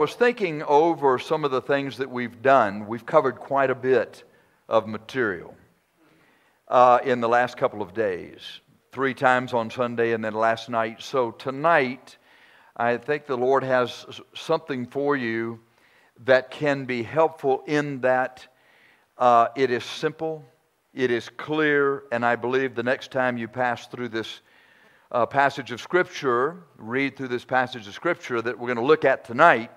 was thinking over some of the things that we've done. We've covered quite a bit of material uh, in the last couple of days, three times on Sunday and then last night. So tonight, I think the Lord has something for you that can be helpful in that uh, it is simple, it is clear, and I believe the next time you pass through this uh, passage of Scripture, read through this passage of Scripture that we're going to look at tonight,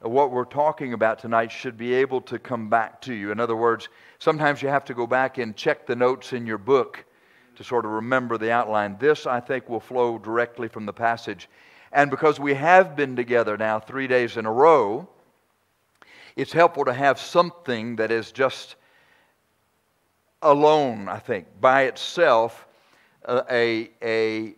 what we're talking about tonight should be able to come back to you. In other words, sometimes you have to go back and check the notes in your book to sort of remember the outline. This, I think, will flow directly from the passage. And because we have been together now three days in a row, it's helpful to have something that is just alone, I think, by itself, uh, a, a,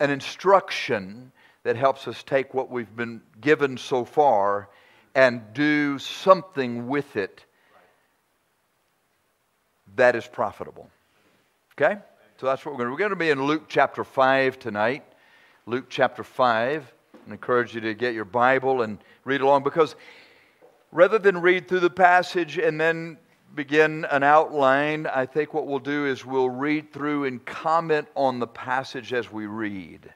an instruction that helps us take what we've been given so far and do something with it that is profitable. Okay? So that's what we're going to We're going to be in Luke chapter 5 tonight. Luke chapter 5. I encourage you to get your Bible and read along because rather than read through the passage and then begin an outline, I think what we'll do is we'll read through and comment on the passage as we read.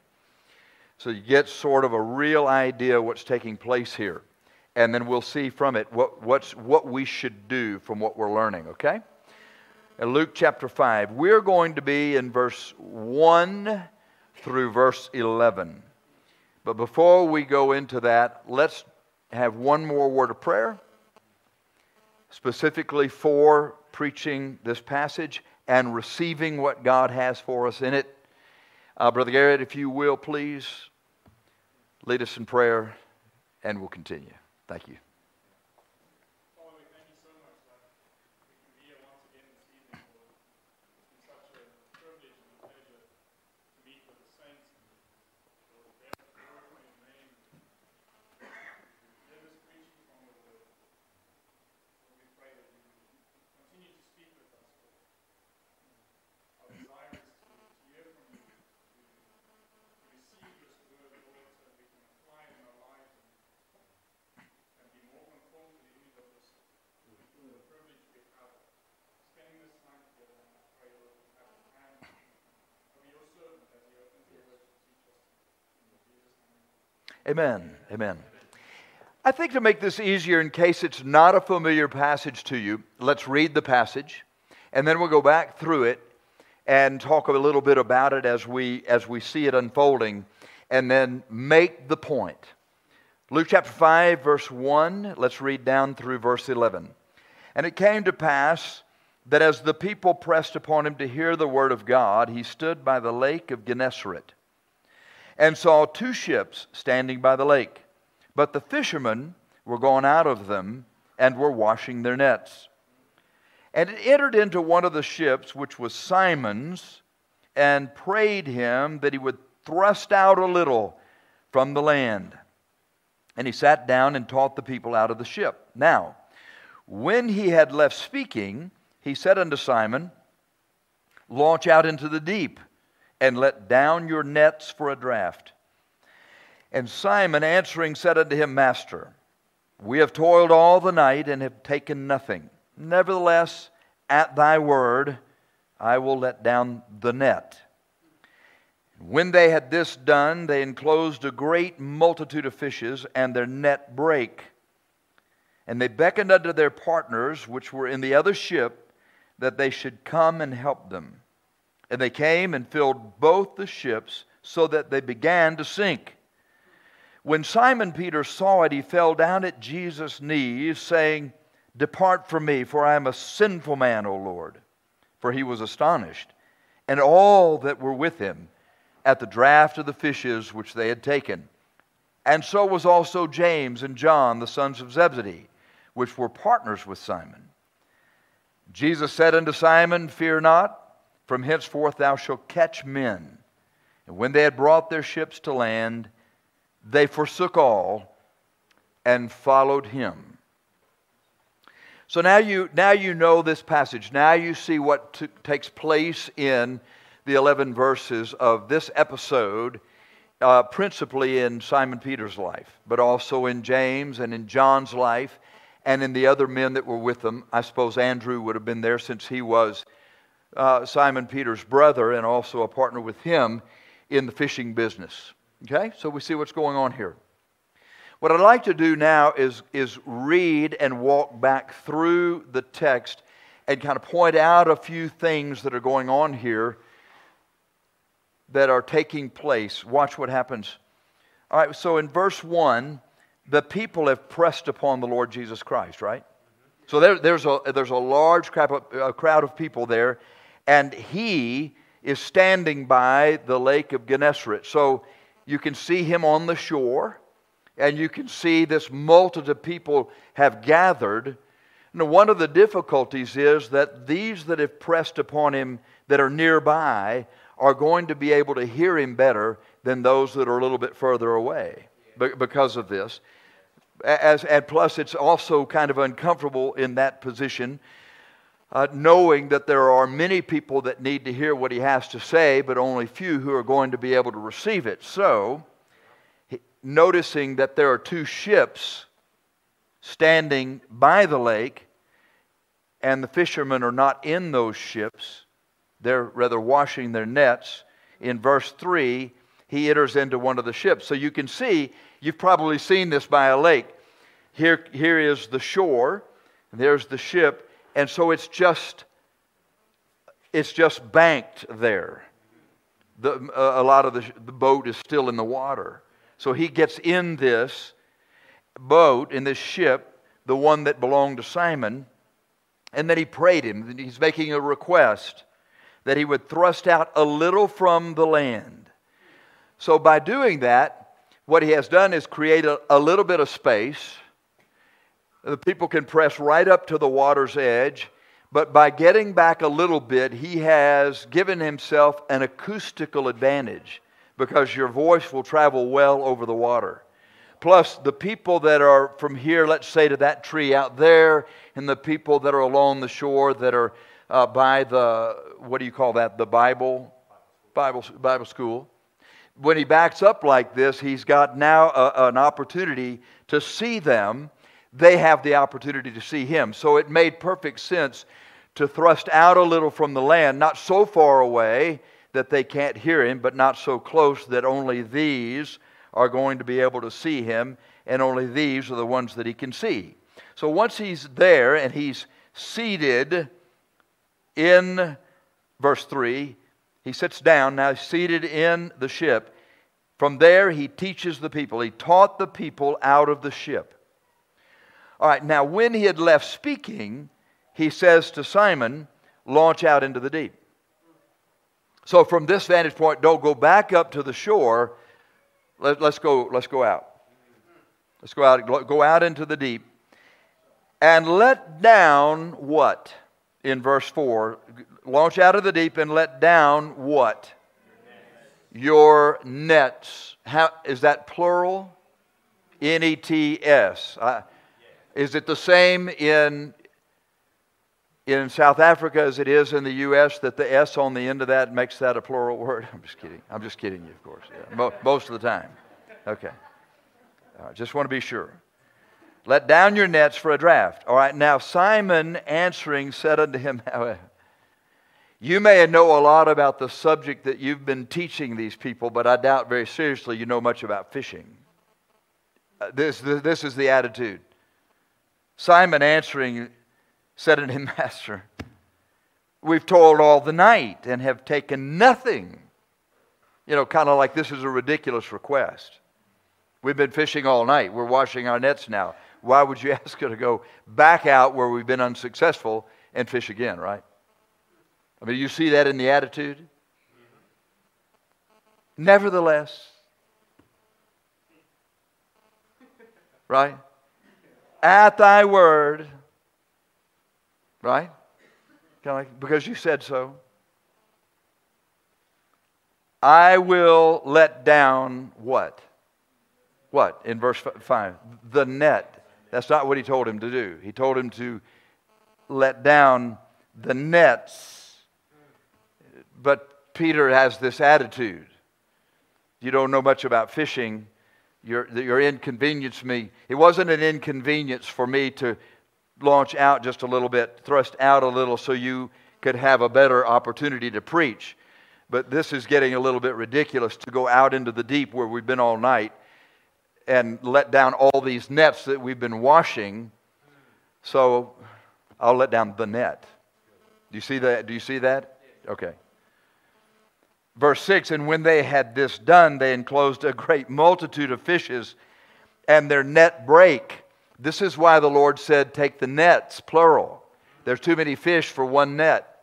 So you get sort of a real idea of what's taking place here and then we'll see from it what, what's, what we should do from what we're learning, okay? In Luke chapter 5, we're going to be in verse 1 through verse 11. But before we go into that, let's have one more word of prayer, specifically for preaching this passage and receiving what God has for us in it. Uh, Brother Garrett, if you will, please lead us in prayer, and we'll continue. Thank you. Amen. Amen. I think to make this easier, in case it's not a familiar passage to you, let's read the passage, and then we'll go back through it and talk a little bit about it as we, as we see it unfolding, and then make the point. Luke chapter 5, verse 1, let's read down through verse 11. And it came to pass that as the people pressed upon him to hear the word of God, he stood by the lake of Gennesaret and saw two ships standing by the lake. But the fishermen were gone out of them and were washing their nets. And it entered into one of the ships, which was Simon's, and prayed him that he would thrust out a little from the land. And he sat down and taught the people out of the ship. Now, when he had left speaking, he said unto Simon, Launch out into the deep and let down your nets for a draught. And Simon answering said unto him, Master, we have toiled all the night and have taken nothing. Nevertheless, at thy word, I will let down the net. When they had this done, they enclosed a great multitude of fishes, and their net brake. And they beckoned unto their partners, which were in the other ship, that they should come and help them. And they came and filled both the ships so that they began to sink. When Simon Peter saw it, he fell down at Jesus' knees, saying, Depart from me, for I am a sinful man, O Lord. For he was astonished, and all that were with him, at the draught of the fishes which they had taken. And so was also James and John, the sons of Zebedee, which were partners with Simon. Jesus said unto Simon, Fear not. From henceforth thou shalt catch men. And when they had brought their ships to land, they forsook all and followed him. So now you, now you know this passage. Now you see what t- takes place in the 11 verses of this episode uh, principally in Simon Peter's life, but also in James and in John's life and in the other men that were with them. I suppose Andrew would have been there since he was uh, Simon Peter's brother and also a partner with him in the fishing business. Okay, so we see what's going on here. What I'd like to do now is, is read and walk back through the text and kind of point out a few things that are going on here that are taking place. Watch what happens. All right, so in verse 1, the people have pressed upon the Lord Jesus Christ, right? So there, there's, a, there's a large crowd of, crowd of people there, and he is standing by the lake of Gennesaret. So you can see him on the shore, and you can see this multitude of people have gathered. Now, one of the difficulties is that these that have pressed upon him that are nearby are going to be able to hear him better than those that are a little bit further away because of this. As, and plus, it's also kind of uncomfortable in that position, uh, knowing that there are many people that need to hear what he has to say, but only few who are going to be able to receive it. So, noticing that there are two ships standing by the lake, and the fishermen are not in those ships, they're rather washing their nets. In verse 3, he enters into one of the ships. So you can see, you've probably seen this by a lake. Here, here is the shore, and there's the ship, and so it's just it's just banked there. The, uh, a lot of the, the boat is still in the water. So he gets in this boat, in this ship, the one that belonged to Simon, and then he prayed him. He's making a request that he would thrust out a little from the land. So, by doing that, what he has done is create a, a little bit of space. The people can press right up to the water's edge, but by getting back a little bit, he has given himself an acoustical advantage because your voice will travel well over the water. Plus, the people that are from here, let's say to that tree out there, and the people that are along the shore that are uh, by the, what do you call that, the Bible, Bible, Bible school. When he backs up like this, he's got now a, an opportunity to see them. They have the opportunity to see him. So it made perfect sense to thrust out a little from the land, not so far away that they can't hear him, but not so close that only these are going to be able to see him, and only these are the ones that he can see. So once he's there and he's seated in verse 3. He sits down, now seated in the ship. From there, he teaches the people. He taught the people out of the ship. All right, now when he had left speaking, he says to Simon, Launch out into the deep. So from this vantage point, don't go back up to the shore. Let, us go, let's go out. Let's go out, go out into the deep. And let down what? in verse 4 launch out of the deep and let down what? Your nets. How, is that plural? N E T S. Is it the same in, in South Africa as it is in the U.S. that the S on the end of that makes that a plural word? I'm just kidding. I'm just kidding you, of course. Yeah. Most of the time. Okay. I just want to be sure. Let down your nets for a draft. All right, now Simon answering said unto him, You may know a lot about the subject that you've been teaching these people, but I doubt very seriously you know much about fishing. Uh, this, this is the attitude. Simon answering said unto him, Master, we've toiled all the night and have taken nothing. You know, kind of like this is a ridiculous request. We've been fishing all night. We're washing our nets now why would you ask her to go back out where we've been unsuccessful and fish again, right? I mean, you see that in the attitude? Nevertheless, right? At thy word, right? Kind of like, because you said so. I will let down what? What? In verse 5. The net that's not what he told him to do. He told him to let down the nets. But Peter has this attitude. you don't know much about fishing, you're, you're inconvenienced me. It wasn't an inconvenience for me to launch out just a little bit, thrust out a little so you could have a better opportunity to preach. But this is getting a little bit ridiculous to go out into the deep where we've been all night and let down all these nets that we've been washing. So I'll let down the net. Do you see that? Do you see that? Okay. Verse 6 And when they had this done, they enclosed a great multitude of fishes, and their net brake. This is why the Lord said, Take the nets, plural. There's too many fish for one net.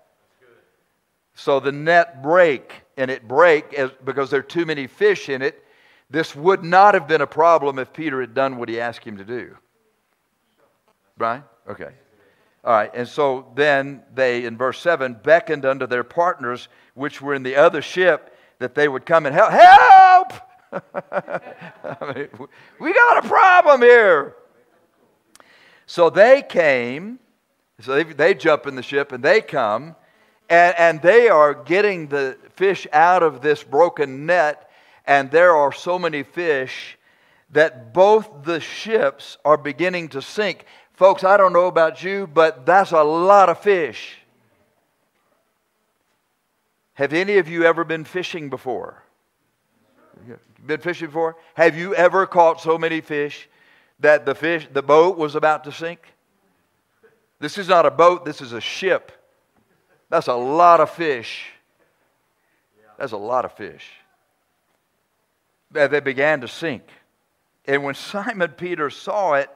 So the net break, and it break because there are too many fish in it. This would not have been a problem if Peter had done what he asked him to do. Right? Okay. All right. And so then they, in verse 7, beckoned unto their partners which were in the other ship that they would come and help. Help! I mean, we got a problem here. So they came, so they, they jump in the ship and they come, and, and they are getting the fish out of this broken net, and there are so many fish that both the ships are beginning to sink. Folks, I don't know about you, but that's a lot of fish. Have any of you ever been fishing before? Been fishing before? Have you ever caught so many fish that the fish the boat was about to sink? This is not a boat, this is a ship. That's a lot of fish. That's a lot of fish. They began to sink. And when Simon Peter saw it,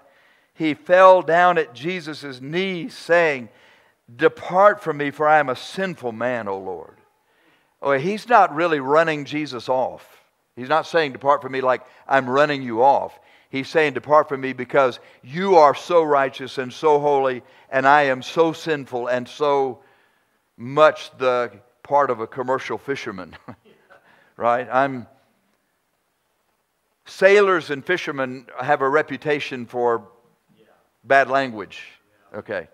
he fell down at Jesus' knees, saying, Depart from me, for I am a sinful man, O Lord. Oh, he's not really running Jesus off. He's not saying, Depart from me like I'm running you off. He's saying, Depart from me because you are so righteous and so holy, and I am so sinful and so much the part of a commercial fisherman. right? I'm. Sailors and fishermen have a reputation for bad language. Okay.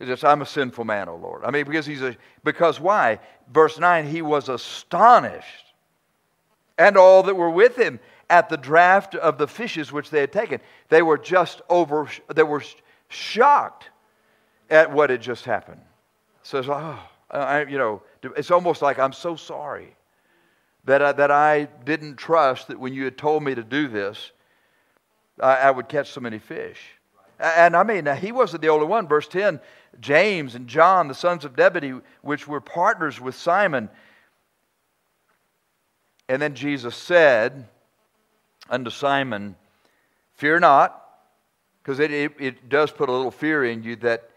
Just, I'm a sinful man, O oh Lord. I mean, because he's a, because why? Verse 9, he was astonished, and all that were with him at the draft of the fishes which they had taken. They were just over, they were shocked at what had just happened. Says, oh, I, you know, it's almost like I'm so sorry that I, that I didn't trust that when you had told me to do this, I, I would catch so many fish. And I mean, he wasn't the only one. Verse 10 James and John, the sons of Zebedee, which were partners with Simon. And then Jesus said unto Simon, Fear not, because it, it, it, does put a little fear in you that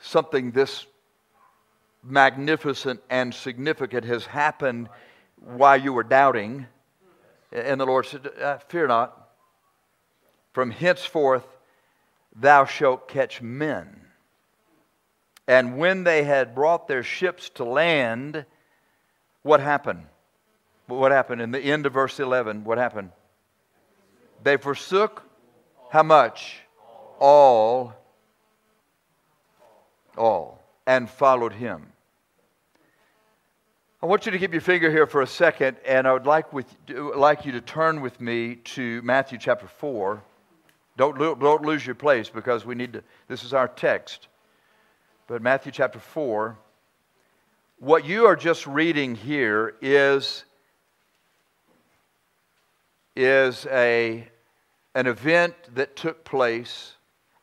something this magnificent and significant has happened while you were doubting. And the Lord said, uh, Fear not. From henceforth, thou shalt catch men. And when they had brought their ships to land, what happened? What happened? In the end of verse 11, what happened? They forsook how much? All. All. And followed him. I want you to keep your finger here for a second, and I would like, with, like you to turn with me to Matthew chapter 4. Don't, don't lose your place because we need to, this is our text. But Matthew chapter 4, what you are just reading here is, is a, an event that took place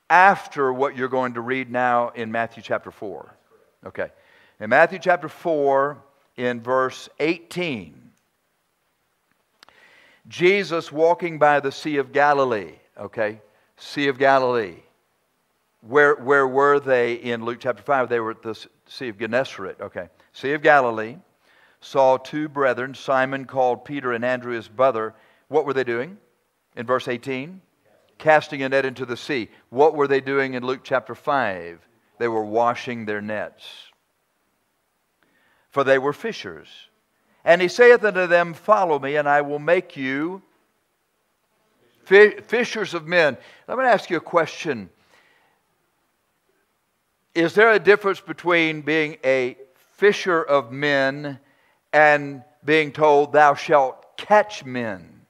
after what you're going to read now in Matthew chapter 4. Okay. In Matthew chapter 4, in verse 18, Jesus walking by the Sea of Galilee, okay? Sea of Galilee. Where, where were they in Luke chapter 5? They were at the Sea of Gennesaret. Okay. Sea of Galilee. Saw two brethren, Simon called Peter and Andrew his brother. What were they doing? In verse 18? Casting a net into the sea. What were they doing in Luke chapter 5? They were washing their nets. For they were fishers. And he saith unto them, Follow me, and I will make you fishers of men. Going to ask you a question. Is there a difference between being a fisher of men and being told, Thou shalt catch men.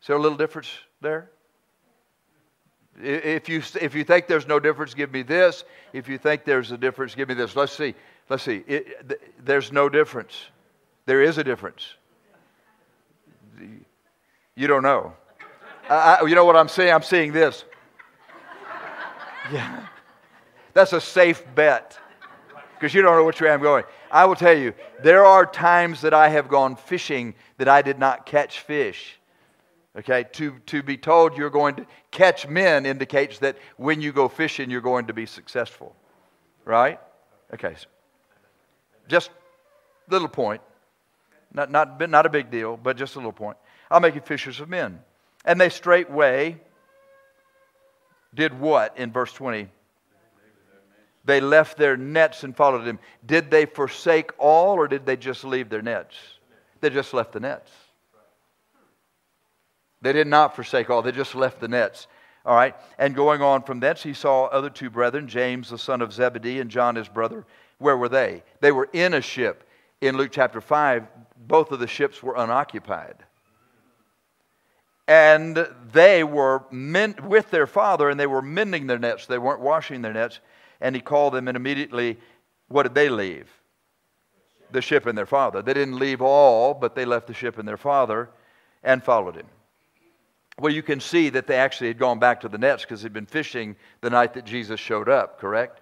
Is there a little difference there? If you, if you think there's no difference, give me this. If you think there's a difference, give me this. Let's see. Let's see. It, there's no difference. There is a difference. You don't know. I, you know what I'm saying? I'm seeing this. Yeah. That's a safe bet because you don't know which way I'm going. I will tell you, there are times that I have gone fishing that I did not catch fish. Okay, to, to be told you're going to catch men indicates that when you go fishing, you're going to be successful. Right? Okay, just little point. Not, not, not a big deal, but just a little point. I'll make you fishers of men. And they straightway did what in verse 20? They left their nets and followed him. Did they forsake all or did they just leave their nets? They just left the nets. They did not forsake all, they just left the nets. All right. And going on from thence, he saw other two brethren, James the son of Zebedee and John his brother. Where were they? They were in a ship. In Luke chapter 5, both of the ships were unoccupied. And they were with their father, and they were mending their nets. They weren't washing their nets. And he called them, and immediately, what did they leave? The ship and their father. They didn't leave all, but they left the ship and their father and followed him. Well, you can see that they actually had gone back to the nets because they'd been fishing the night that Jesus showed up, correct?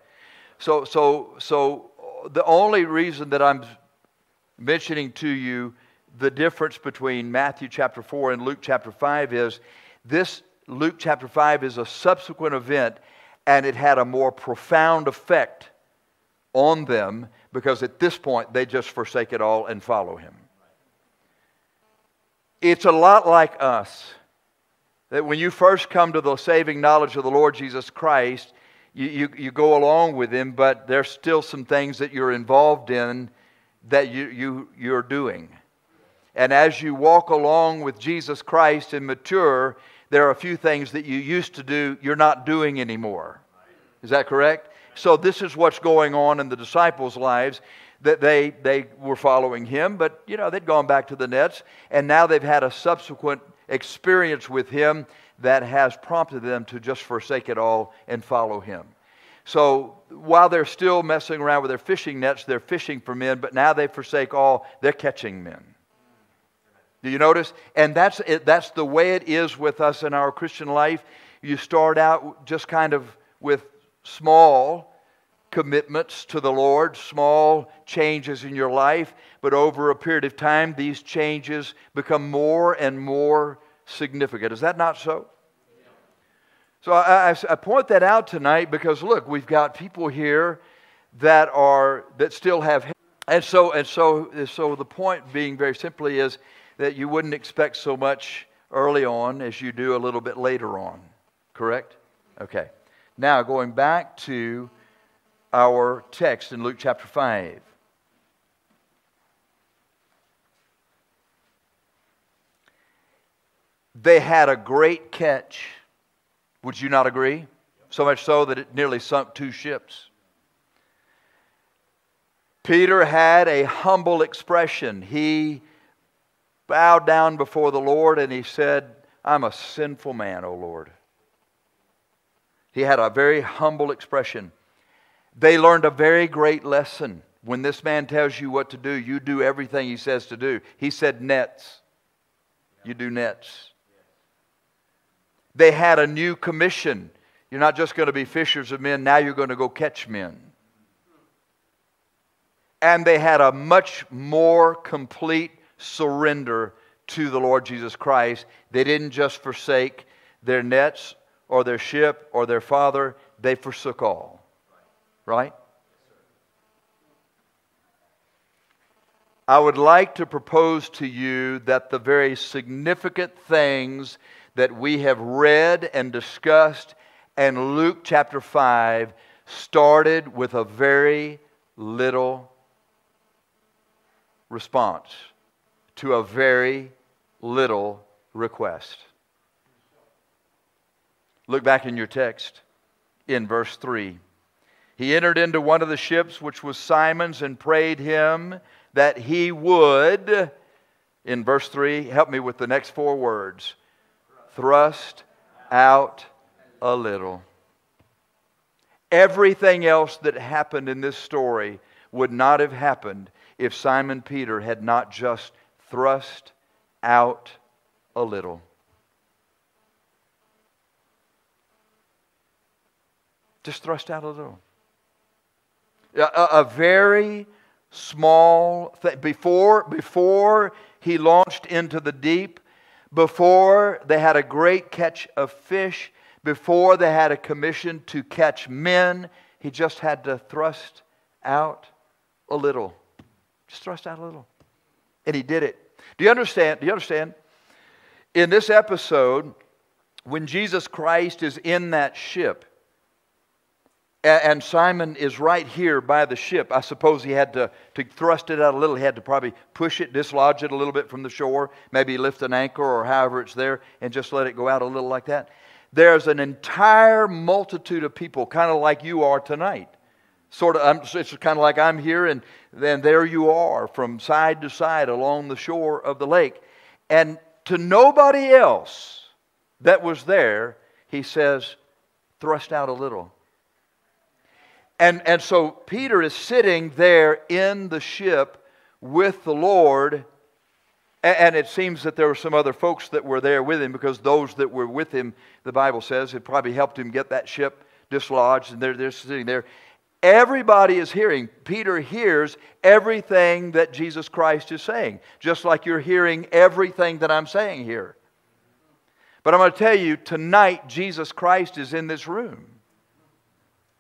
So, so, so the only reason that I'm mentioning to you the difference between Matthew chapter 4 and Luke chapter 5 is this Luke chapter 5 is a subsequent event and it had a more profound effect on them because at this point they just forsake it all and follow him. It's a lot like us that when you first come to the saving knowledge of the Lord Jesus Christ, you, you, you, go along with Him, but there's still some things that you're involved in that you, you, you're doing. And as you walk along with Jesus Christ and mature, there are a few things that you used to do you're not doing anymore. Is that correct? So, this is what's going on in the disciples' lives that they, they were following him, but you know, they'd gone back to the nets, and now they've had a subsequent experience with Him that has prompted them to just forsake it all and follow Him. So while they're still messing around with their fishing nets, they're fishing for men, but now they forsake all, they're catching men. Do you notice? And that's, it, that's the way it is with us in our Christian life. You start out just kind of with small commitments to the Lord, small changes in your life, but over a period of time, these changes become more and more significant. Is that not so? So I, I, I, point that out tonight because look, we've got people here that are that still have, and so and so so the point being very simply is that you wouldn't expect so much early on as you do a little bit later on. Correct? Okay. Now going back to our text in Luke chapter five. They had a great catch. Would you not agree? So much so that it nearly sunk two ships. Peter had a humble expression. He bowed down before the Lord and he said, I'm a sinful man, O Lord. He had a very humble expression. They learned a very great lesson. When this man tells you what to do, you do everything he says to do. He said nets. You do nets. They had a new commission. You're not just going to be fishers of men, now you're going to go catch men. And they had a much more complete surrender to the Lord Jesus Christ. They didn't just forsake their nets or their ship or their father, they forsook all. Right? I would like to propose to you that the very significant things that we have read and discussed and Luke chapter 5 started with a very little response to a very little request. Look back in your text in verse 3. He entered into one of the ships, which was Simon's, and prayed him that he would In verse 3, help me with the next four words thrust out a little. Everything else that happened in this story would not have happened if Simon Peter had not just thrust out a little. Just thrust out a little. A, a, very small thing. Before, before he launched into the deep, before they had a great catch of fish, before they had a commission to catch men, he just had to thrust out a little. Just thrust out a little. And he did it. Do you understand? Do you understand? In this episode, when Jesus Christ is in that ship, and Simon is right here by the ship. I suppose he had to, to thrust it out a little. He had to probably push it, dislodge it a little bit from the shore, maybe lift an anchor or however it's there, and just let it go out a little like that. There's an entire multitude of people, kind of like you are tonight. Sort of, it's kind of like I'm here, and then there you are from side to side along the shore of the lake. And to nobody else that was there, he says, thrust out a little and, and so Peter is sitting there in the ship with the Lord. And it seems that there were some other folks that were there with him because those that were with him, the Bible says, it probably helped him get that ship dislodged. And they're, they're sitting there. Everybody is hearing. Peter hears everything that Jesus Christ is saying, just like you're hearing everything that I'm saying here. But I'm going to tell you, tonight, Jesus Christ is in this room.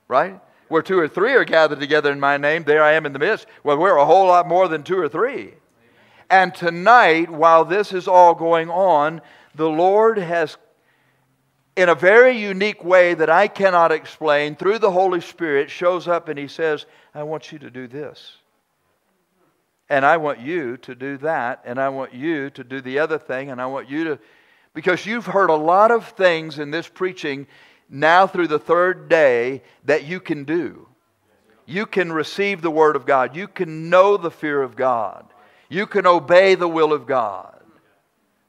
Right? Where two or three are gathered together in my name, there I am in the midst. Well, we're a whole lot more than two or three. And tonight, while this is all going on, the Lord has, in a very unique way that I cannot explain, through the Holy Spirit, shows up and He says, I want you to do this. And I want you to do that. And I want you to do the other thing. And I want you to, because you've heard a lot of things in this preaching now through the third day that you can do. You can receive the Word of God. You can know the fear of God. You can obey the will of God.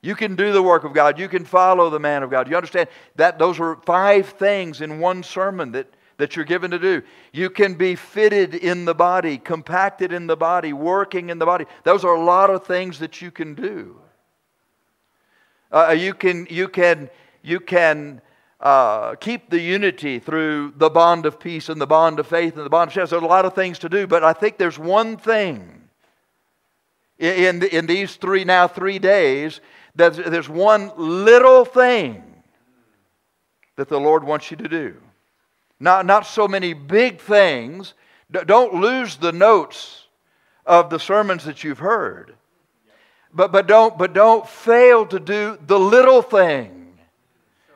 You can do the work of God. You can follow the man of God. You understand that those are five things in one sermon that, that you're given to do. You can be fitted in the body, compacted in the body, working in the body. Those are a lot of things that you can do. Uh, you can, you can, you can uh, keep the unity through the bond of peace and the bond of faith and the bond of trust. There's a lot of things to do, but I think there's one thing in, in, in these three, now three days, that there's one little thing that the Lord wants you to do. Not, not so many big things. Don't lose the notes of the sermons that you've heard. But, but, don't, but don't fail to do the little thing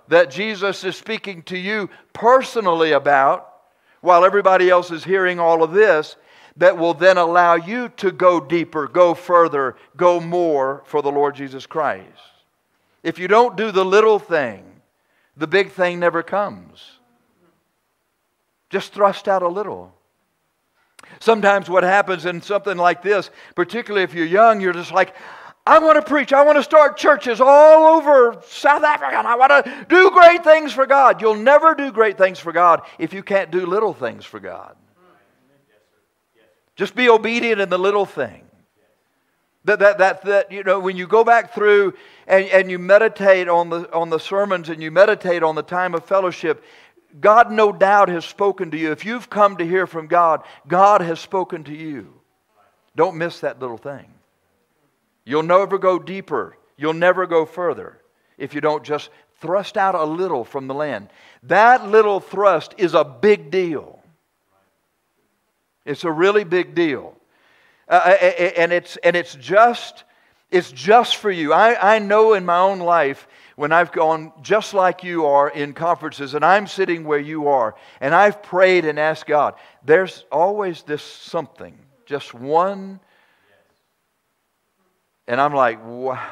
that Jesus is speaking to you personally about while everybody else is hearing all of this that will then allow you to go deeper, go further, go more for the Lord Jesus Christ. If you don't do the little thing, the big thing never comes. Just thrust out a little. Sometimes what happens in something like this, particularly if you're young, you're just like, I want to preach. I want to start churches all over South Africa. And I want to do great things for God. You'll never do great things for God if you can't do little things for God. Just be obedient in the little thing. That, that, that, that, you know, when you go back through and, and you meditate on the, on the sermons and you meditate on the time of fellowship, God no doubt has spoken to you. If you've come to hear from God, God has spoken to you. Don't miss that little thing. You'll never go deeper. You'll never go further if you don't just thrust out a little from the land. That little thrust is a big deal. It's a really big deal. Uh, uh, uh, uh, and, it's, and it's just it's just for you. I, I know in my own life when I've gone just like you are in conferences and I'm sitting where you are and I've prayed and asked God, there's always this something, just one and I'm like, wow,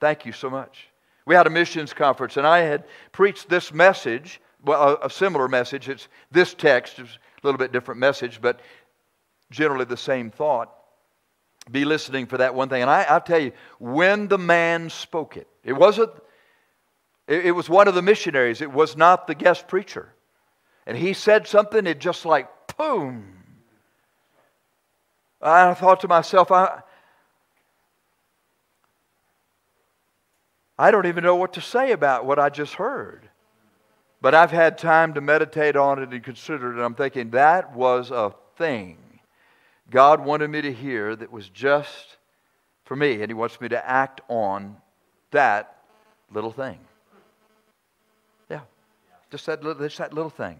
thank you so much. We had a missions conference, and I had preached this message, well, a, a similar message. It's this text, it's a little bit different message, but generally the same thought. be listening for that one thing. And I, I'll tell you, when the man spoke it, it wasn't, it, it was one of the missionaries, it was not the guest preacher. And he said something, it just like, boom. I thought to myself, I, I don't even know what to say about what I just heard. But I've had time to meditate on it and consider it, and I'm thinking that was a thing God wanted me to hear that was just for me, and He wants me to act on that little thing. Yeah, just that, just that little thing.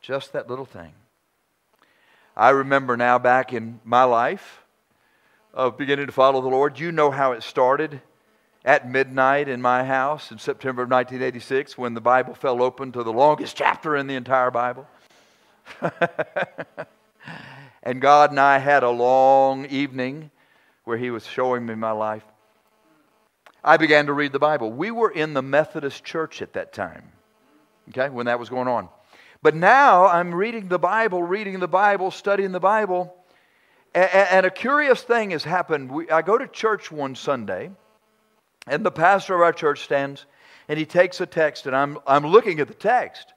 Just that little thing. I remember now back in my life of beginning to follow the Lord. You know how it started at midnight in my house in September of 1986 when the Bible fell open to the longest chapter in the entire Bible. and God and I had a long evening where He was showing me my life. I began to read the Bible. We were in the Methodist church at that time, okay, when that was going on. But now I'm reading the Bible, reading the Bible, studying the Bible, and, a curious thing has happened. I go to church one Sunday and the pastor of our church stands and he takes a text, and I'm, I'm looking at the text,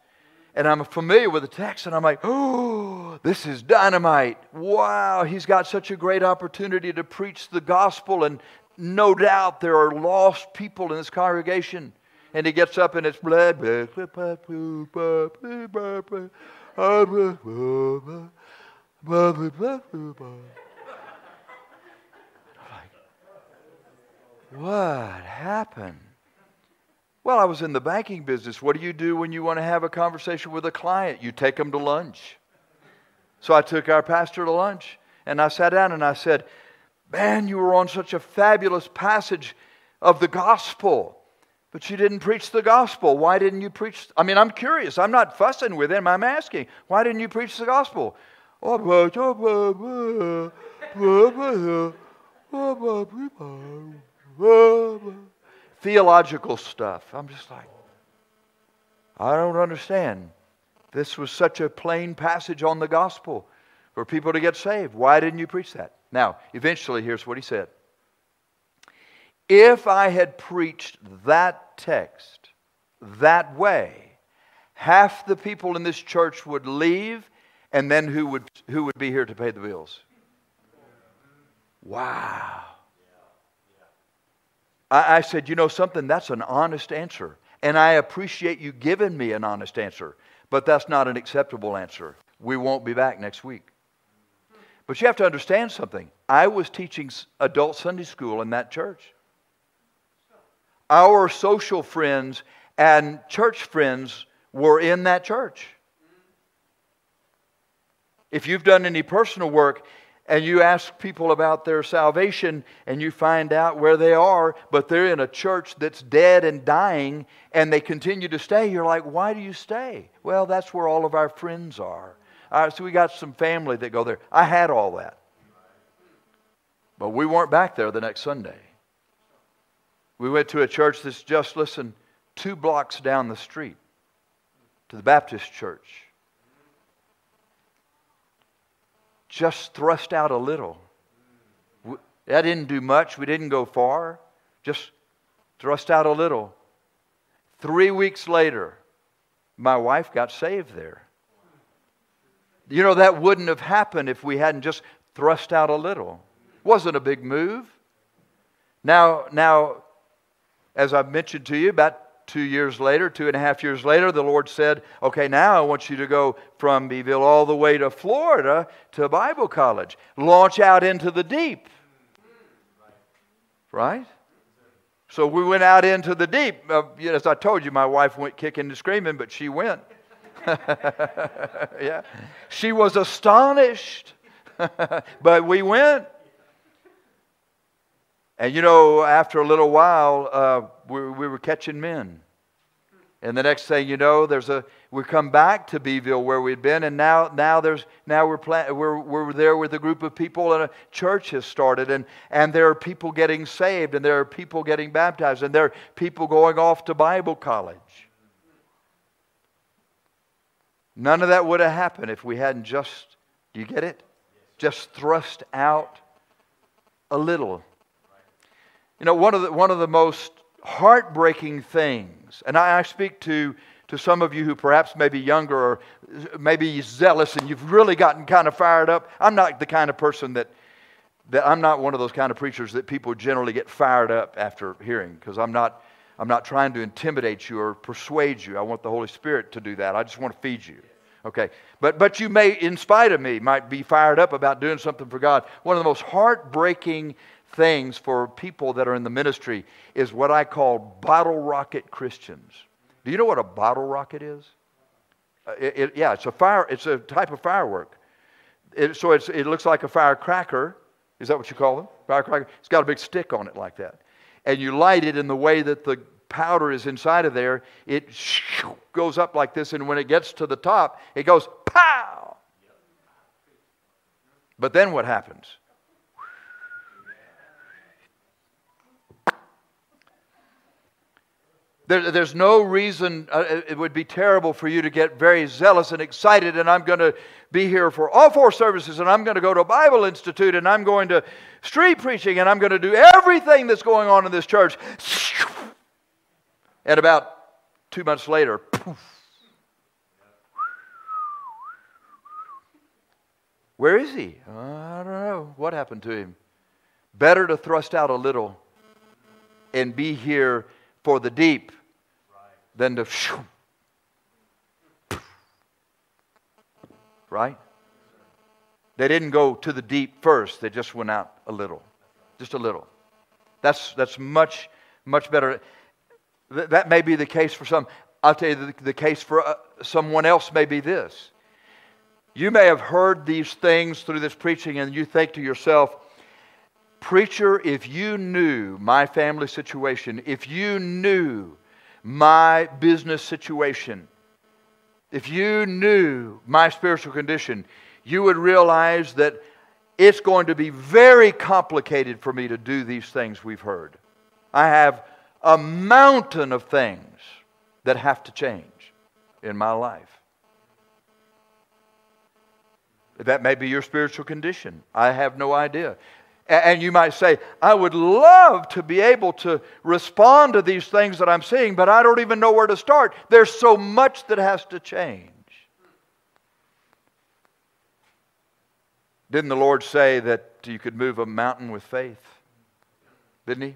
and I'm familiar with the text, and I'm like, oh, this is dynamite. Wow, he's got such a great opportunity to preach the gospel, and no doubt there are lost people in this congregation. And he gets up and it's blah, what happened? Well, I was in the banking business. What do you do when you want to have a conversation with a client? You take them to lunch. So I took our pastor to lunch and I sat down and I said, Man, you were on such a fabulous passage of the gospel, but you didn't preach the gospel. Why didn't you preach? I mean, I'm curious. I'm not fussing with him. I'm asking, why didn't you preach the gospel? Theological stuff. I'm just like, I don't understand. This was such a plain passage on the gospel for people to get saved. Why didn't you preach that? Now, eventually, here's what he said If I had preached that text that way, half the people in this church would leave, and then who would, who would be here to pay the bills? Wow. I, I said, You know something? That's an honest answer. And I appreciate you giving me an honest answer, but that's not an acceptable answer. We won't be back next week. But you have to understand something. I was teaching adult Sunday school in that church. Our social friends and church friends were in that church. If you've done any personal work, and you ask people about their salvation and you find out where they are, but they're in a church that's dead and dying and they continue to stay, you're like, why do you stay? Well, that's where all of our friends are. Uh, all right, so we got some family that go there. I had all that. But we weren't back there the next Sunday. We went to a church that's just, listen, two blocks down the street to the Baptist church. Just thrust out a little. That didn't do much. We didn't go far. Just thrust out a little. Three weeks later, my wife got saved there. You know, that wouldn't have happened if we hadn't just thrust out a little. Wasn't a big move. Now, now, as I've mentioned to you, about two years later, two and a half years later, the Lord said, Okay, now I want you to go from Beeville all the way to Florida to Bible college. Launch out into the deep. Right? So we went out into the deep. Uh, as I told you, my wife went kicking and screaming, but she went. yeah. She was astonished, but we went. And you know, after a little while, uh, we, we were catching men. And the next thing you know, there's a we come back to Beeville where we'd been, and now now there's now we're pla- we're we're there with a group of people, and a church has started, and and there are people getting saved, and there are people getting baptized, and there are people going off to Bible college. None of that would have happened if we hadn't just, do you get it? Just thrust out a little. You know, one of the, one of the most heartbreaking things, and I, I speak to, to some of you who perhaps may be younger or maybe zealous and you've really gotten kind of fired up. I'm not the kind of person that, that I'm not one of those kind of preachers that people generally get fired up after hearing because I'm not, I'm not trying to intimidate you or persuade you. I want the Holy Spirit to do that. I just want to feed you. Okay. But, but you may, in spite of me, might be fired up about doing something for God. One of the most heartbreaking things for people that are in the ministry is what I call bottle rocket Christians. Do you know what a bottle rocket is? Uh, it, it, yeah, it's a fire. It's a type of firework. It, so it looks like a firecracker. Is that what you call them? Firecracker. It's got a big stick on it like that, and you light it in the way that the powder is inside of there. It goes up like this, and when it gets to the top, it goes pow. But then what happens? There, there's no reason, uh, it would be terrible for you to get very zealous and excited, and I'm going to be here for all four services, and I'm going to go to a Bible Institute, and I'm going to street preaching, and I'm going to do everything that's going on in this church. And about two months later, poof. Where is he? I don't know. What happened to him? Better to thrust out a little and be here for the deep than to. Right? They didn't go to the deep first, they just went out a little. Just a little. That's, that's much, much better. Th- that may be the case for some. I'll tell you, the, the case for uh, someone else may be this. You may have heard these things through this preaching, and you think to yourself, Preacher, if you knew my family situation, if you knew my business situation, if you knew my spiritual condition, you would realize that it's going to be very complicated for me to do these things we've heard. I have a mountain of things that have to change in my life. That may be your spiritual condition. I have no idea. And you might say, I would love to be able to respond to these things that I'm seeing, but I don't even know where to start. There's so much that has to change. Didn't the Lord say that you could move a mountain with faith? Didn't He?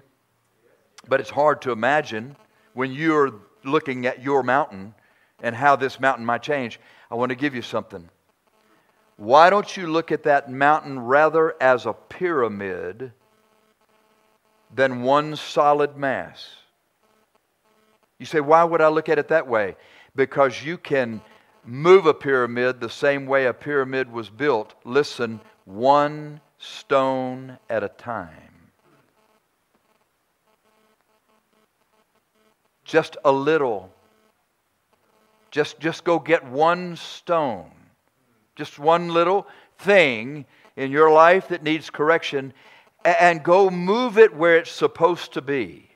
But it's hard to imagine when you're looking at your mountain and how this mountain might change. I want to give you something. Why don't you look at that mountain rather as a pyramid than one solid mass? You say, why would I look at it that way? Because you can move a pyramid the same way a pyramid was built. Listen, one stone at a time. Just a little. Just, just go get one stone just one little thing in your life that needs correction, and go move it where it's supposed to be.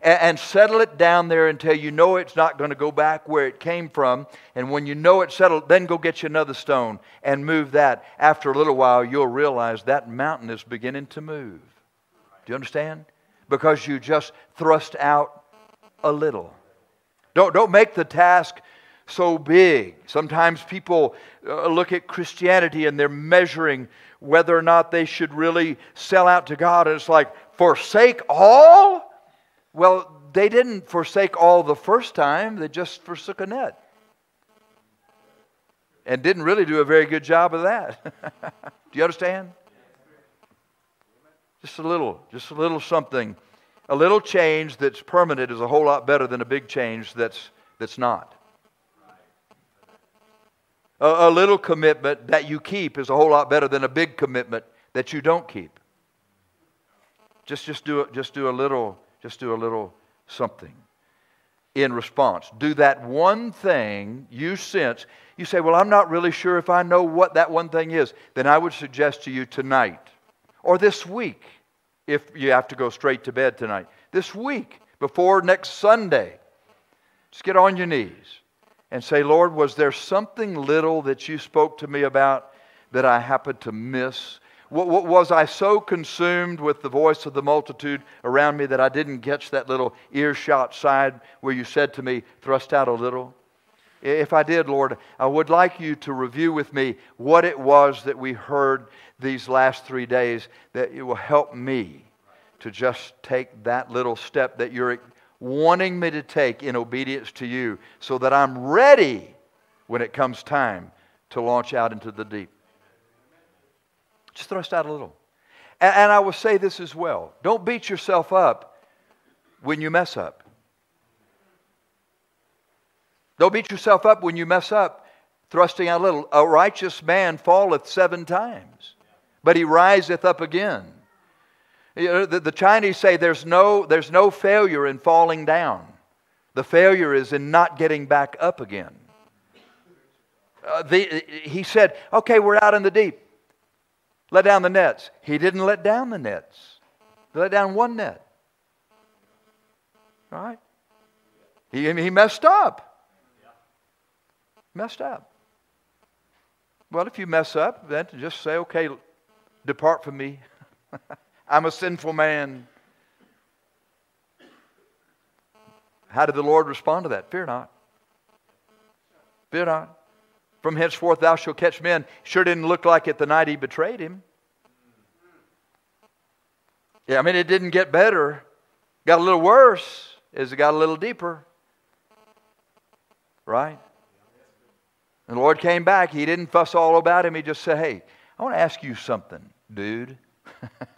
And settle it down there until you know it's not going to go back where it came from. And when you know it's settled, then go get you another stone and move that. After a little while, you'll realize that mountain is beginning to move. Do you understand? Because you just thrust out a little. Don't, don't make the task so big. Sometimes people uh, look at Christianity and they're measuring whether or not they should really sell out to God. And it's like, forsake all? Well, they didn't forsake all the first time, they just forsook a net. And didn't really do a very good job of that. do you understand? Just a little, just a little something. A little change that's permanent is a whole lot better than a big change that's, that's not. A, a little commitment that you keep is a whole lot better than a big commitment that you don't keep. Just, just, do, just do a little, just do a little something in response. Do that one thing you sense. You say, Well, I'm not really sure if I know what that one thing is. Then I would suggest to you tonight or this week, if you have to go straight to bed tonight, this week before next Sunday, just get on your knees and say, Lord, was there something little that you spoke to me about that I happened to miss? Was I so consumed with the voice of the multitude around me that I didn't catch that little earshot side where you said to me, thrust out a little? If I did, Lord, I would like you to review with me what it was that we heard these last three days that it will help me to just take that little step that you're wanting me to take in obedience to you so that I'm ready when it comes time to launch out into the deep. Just thrust out a little. And, and I will say this as well don't beat yourself up when you mess up. Don't beat yourself up when you mess up, thrusting out a little. A righteous man falleth seven times, but he riseth up again. The Chinese say there's no, there's no failure in falling down. The failure is in not getting back up again. Uh, the, he said, Okay, we're out in the deep. Let down the nets. He didn't let down the nets, he let down one net. Right? He, he messed up. Messed up. Well, if you mess up, then just say, okay, depart from me. I'm a sinful man. How did the Lord respond to that? Fear not. Fear not. From henceforth thou shalt catch men. Sure didn't look like it the night he betrayed him. Yeah, I mean, it didn't get better. Got a little worse as it got a little deeper. Right? And the Lord came back. He didn't fuss all about him. He just said, Hey, I want to ask you something, dude.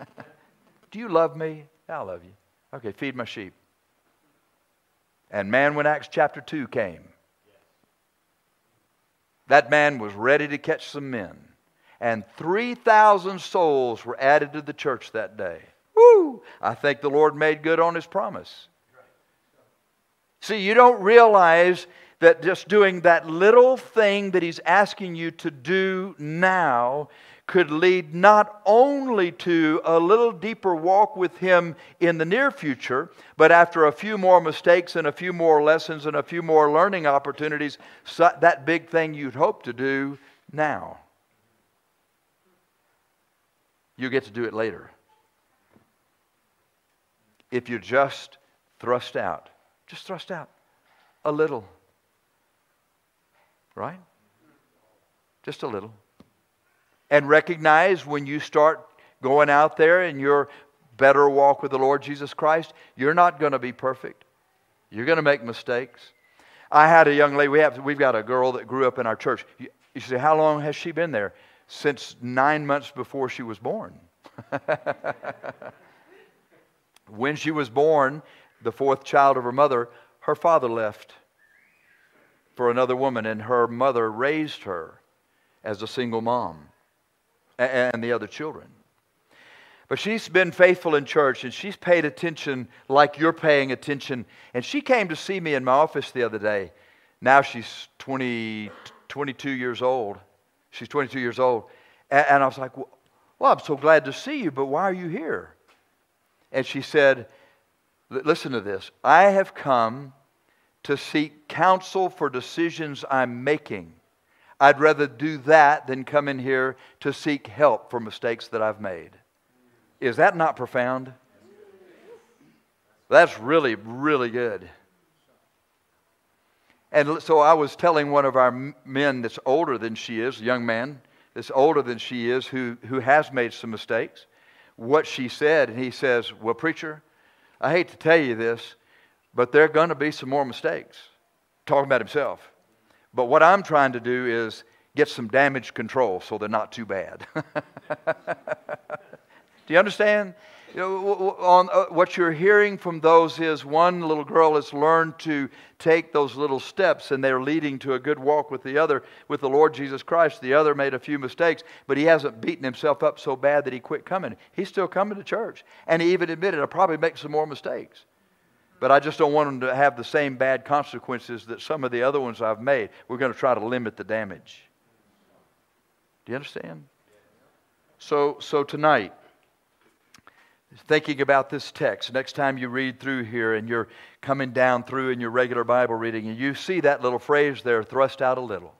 Do you love me? I love you. Okay, feed my sheep. And man, when Acts chapter 2 came, that man was ready to catch some men. And 3,000 souls were added to the church that day. Woo! I think the Lord made good on his promise. See, you don't realize that just doing that little thing that he's asking you to do now could lead not only to a little deeper walk with Him in the near future, but after a few more mistakes and a few more lessons and a few more learning opportunities, that big thing you'd hope to do now. You get to do it later. If you just thrust out, just thrust out a little. Right? Just a little and recognize when you start going out there in your better walk with the Lord Jesus Christ, you're not going to be perfect. You're going to make mistakes. I had a young lady, we have, we've got a girl that grew up in our church. You, you say, How long has she been there? Since nine months before she was born. when she was born, the fourth child of her mother, her father left for another woman, and her mother raised her as a single mom and the other children. But she's been faithful in church and she's paid attention like you're paying attention. And she came to see me in my office the other day. Now she's 20, 22 years old. She's 22 years old. And, I was like, well, I'm so glad to see you, but why are you here? And she said, Listen to this. I have come to seek counsel for decisions I'm making. I'd rather do that than come in here to seek help for mistakes that I've made. Is that not profound? That's really, really good. And so I was telling one of our men that's older than she is, a young man that's older than she is, who, who has made some mistakes, what she said. And he says, Well, preacher, I hate to tell you this, but there are going to be some more mistakes. Talking about himself. But what I'm trying to do is get some damage control so they're not too bad. do you understand? You know, on, uh, what you're hearing from those is one little girl has learned to take those little steps and they're leading to a good walk with the other, with the Lord Jesus Christ. The other made a few mistakes, but he hasn't beaten himself up so bad that he quit coming. He's still coming to church. And he even admitted, I'll probably make some more mistakes. But I just don't want them to have the same bad consequences that some of the other ones I've made. We're going to try to limit the damage. Do you understand? So, so tonight, thinking about this text, next time you read through here and you're coming down through in your regular Bible reading and you see that little phrase there, thrust out a little,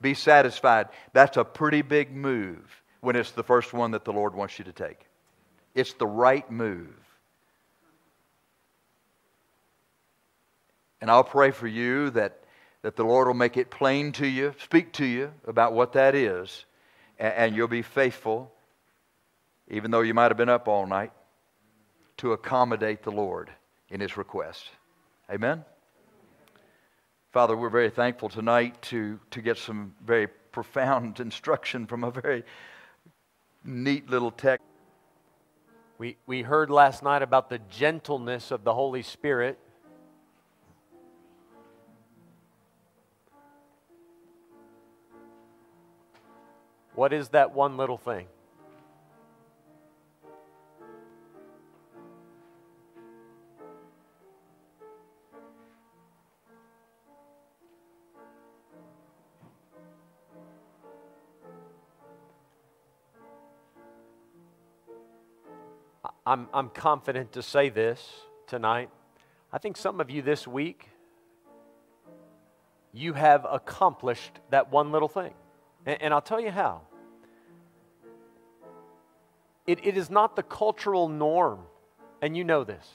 be satisfied. That's a pretty big move when it's the first one that the Lord wants you to take. It's the right move. And I'll pray for you that, that the Lord will make it plain to you, speak to you about what that is, and, and you'll be faithful, even though you might have been up all night, to accommodate the Lord in his request. Amen? Father, we're very thankful tonight to, to get some very profound instruction from a very neat little text. We, we heard last night about the gentleness of the Holy Spirit. What is that one little thing? I'm, I'm confident to say this tonight. I think some of you this week, you have accomplished that one little thing. And, and I'll tell you how. It, it is not the cultural norm, and you know this,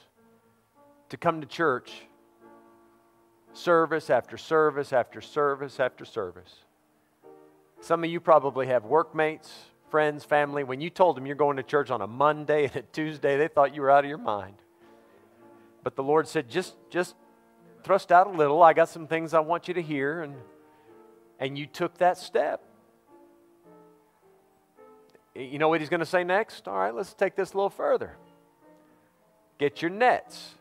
to come to church service after service after service after service. Some of you probably have workmates friends, family, when you told them you're going to church on a Monday and a Tuesday, they thought you were out of your mind. But the Lord said, just, just thrust out a little. I got some things I want you to hear. And, and you took that step. You know what he's going to say next? All right, let's take this a little further. Get your nets.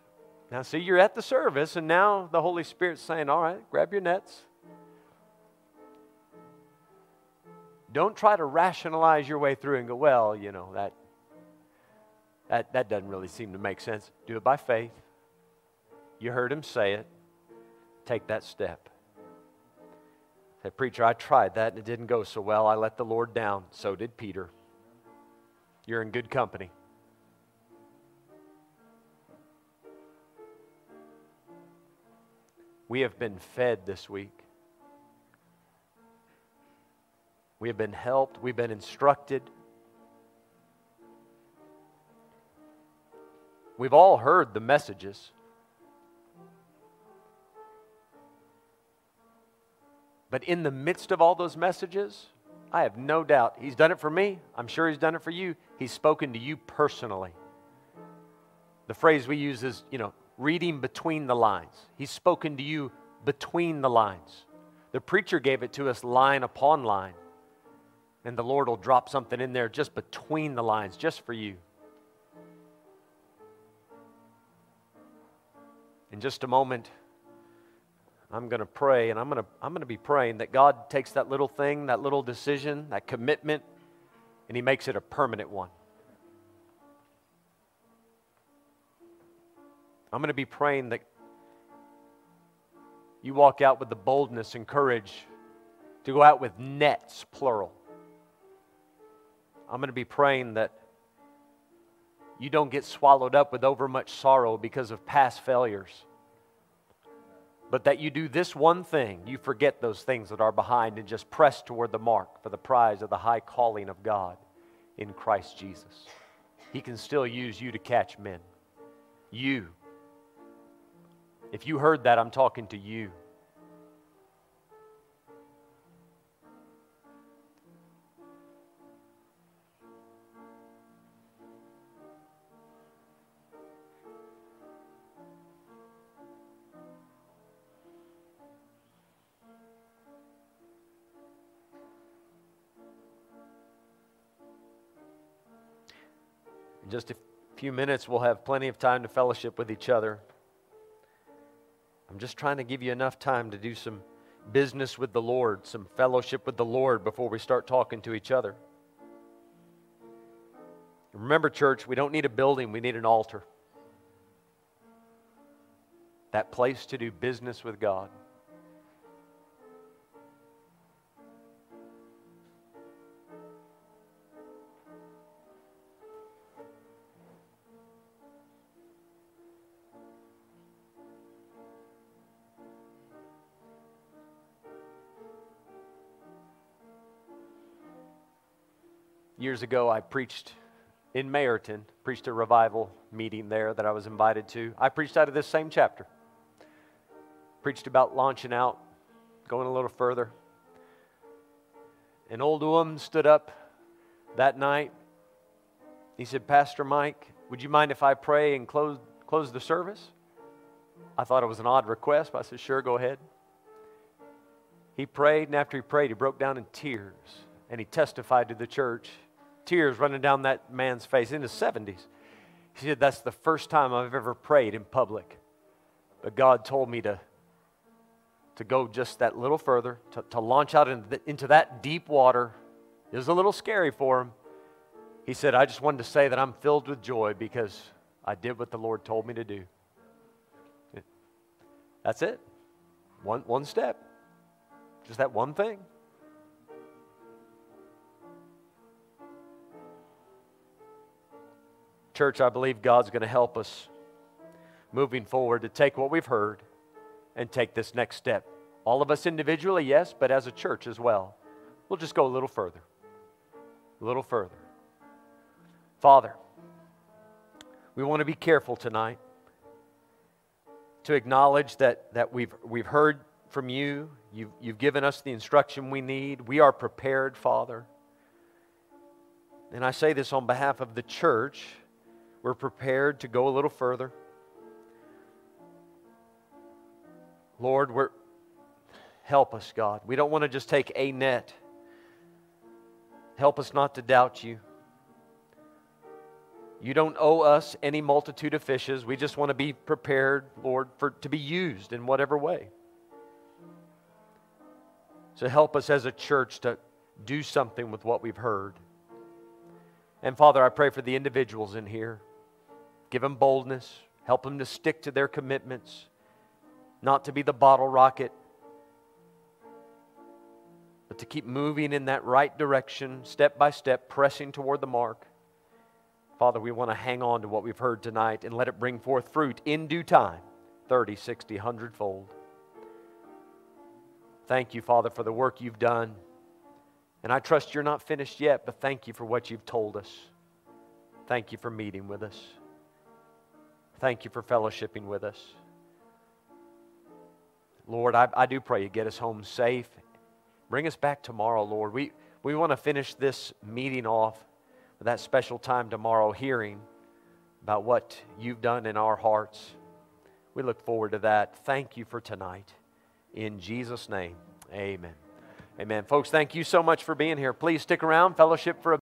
Now, see, you're at the service, and now the Holy Spirit's saying, All right, grab your nets. Don't try to rationalize your way through and go, well, you know, that, that, that doesn't really seem to make sense. Do it by faith. You heard him say it. Take that step. Say, preacher, I tried that and it didn't go so well. I let the Lord down. So did Peter. You're in good company. We have been fed this week. We have been helped, we've been instructed. We've all heard the messages. But in the midst of all those messages, I have no doubt He's done it for me. I'm sure He's done it for you. He's spoken to you personally. The phrase we use is, you know, reading between the lines. He's spoken to you between the lines. The preacher gave it to us line upon line. And the Lord will drop something in there just between the lines, just for you. In just a moment, I'm going to pray, and I'm going to, I'm going to be praying that God takes that little thing, that little decision, that commitment, and He makes it a permanent one. I'm going to be praying that you walk out with the boldness and courage to go out with nets, plural, I'm going to be praying that you don't get swallowed up with overmuch sorrow because of past failures. But that you do this one thing, you forget those things that are behind and just press toward the mark for the prize of the high calling of God in Christ Jesus. He can still use you to catch men. You. If you heard that, I'm talking to you. Few minutes, we'll have plenty of time to fellowship with each other. I'm just trying to give you enough time to do some business with the Lord, some fellowship with the Lord before we start talking to each other. Remember, church, we don't need a building, we need an altar. That place to do business with God. Years ago, I preached in Mayerton, preached a revival meeting there that I was invited to. I preached out of this same chapter. Preached about launching out, going a little further. An old woman stood up that night. He said, Pastor Mike, would you mind if I pray and close, close the service? I thought it was an odd request, but I said, Sure, go ahead. He prayed, and after he prayed, he broke down in tears and he testified to the church, tears running down that man's face in his 70s. He said, That's the first time I've ever prayed in public. But God told me to, to go just that little further, to, to launch out into, the, into that deep water. It was a little scary for him. He said, I just wanted to say that I'm filled with joy because I did what the Lord told me to do. That's it. One, one step. Just that one thing. Church, I believe God's going to help us moving forward to take what we've heard and take this next step. All of us individually, yes, but as a church as well. We'll just go a little further. A little further. Father, we want to be careful tonight to acknowledge that, that we've, we've heard from you. You've, you've given us the instruction we need. We are prepared, Father. And I say this on behalf of the church. We're prepared to go a little further. Lord, we're, help us, God. We don't want to just take a net. Help us not to doubt you. You don't owe us any multitude of fishes. We just want to be prepared, Lord, for to be used in whatever way. So help us as a church to do something with what we've heard. And Father, I pray for the individuals in here. Give them boldness, help them to stick to their commitments, not to be the bottle rocket, but to keep moving in that right direction, step by step, pressing toward the mark. Father, we want to hang on to what we've heard tonight and let it bring forth fruit in due time 30, 60, 100 fold. Thank you, Father, for the work you've done. And I trust you're not finished yet, but thank you for what you've told us. Thank you for meeting with us. Thank you for fellowshipping with us. Lord, I, I do pray you get us home safe. Bring us back tomorrow, Lord. We, we want to finish this meeting off that special time tomorrow hearing about what you've done in our hearts. We look forward to that. Thank you for tonight. In Jesus' name, amen. Amen. Folks, thank you so much for being here. Please stick around, fellowship for a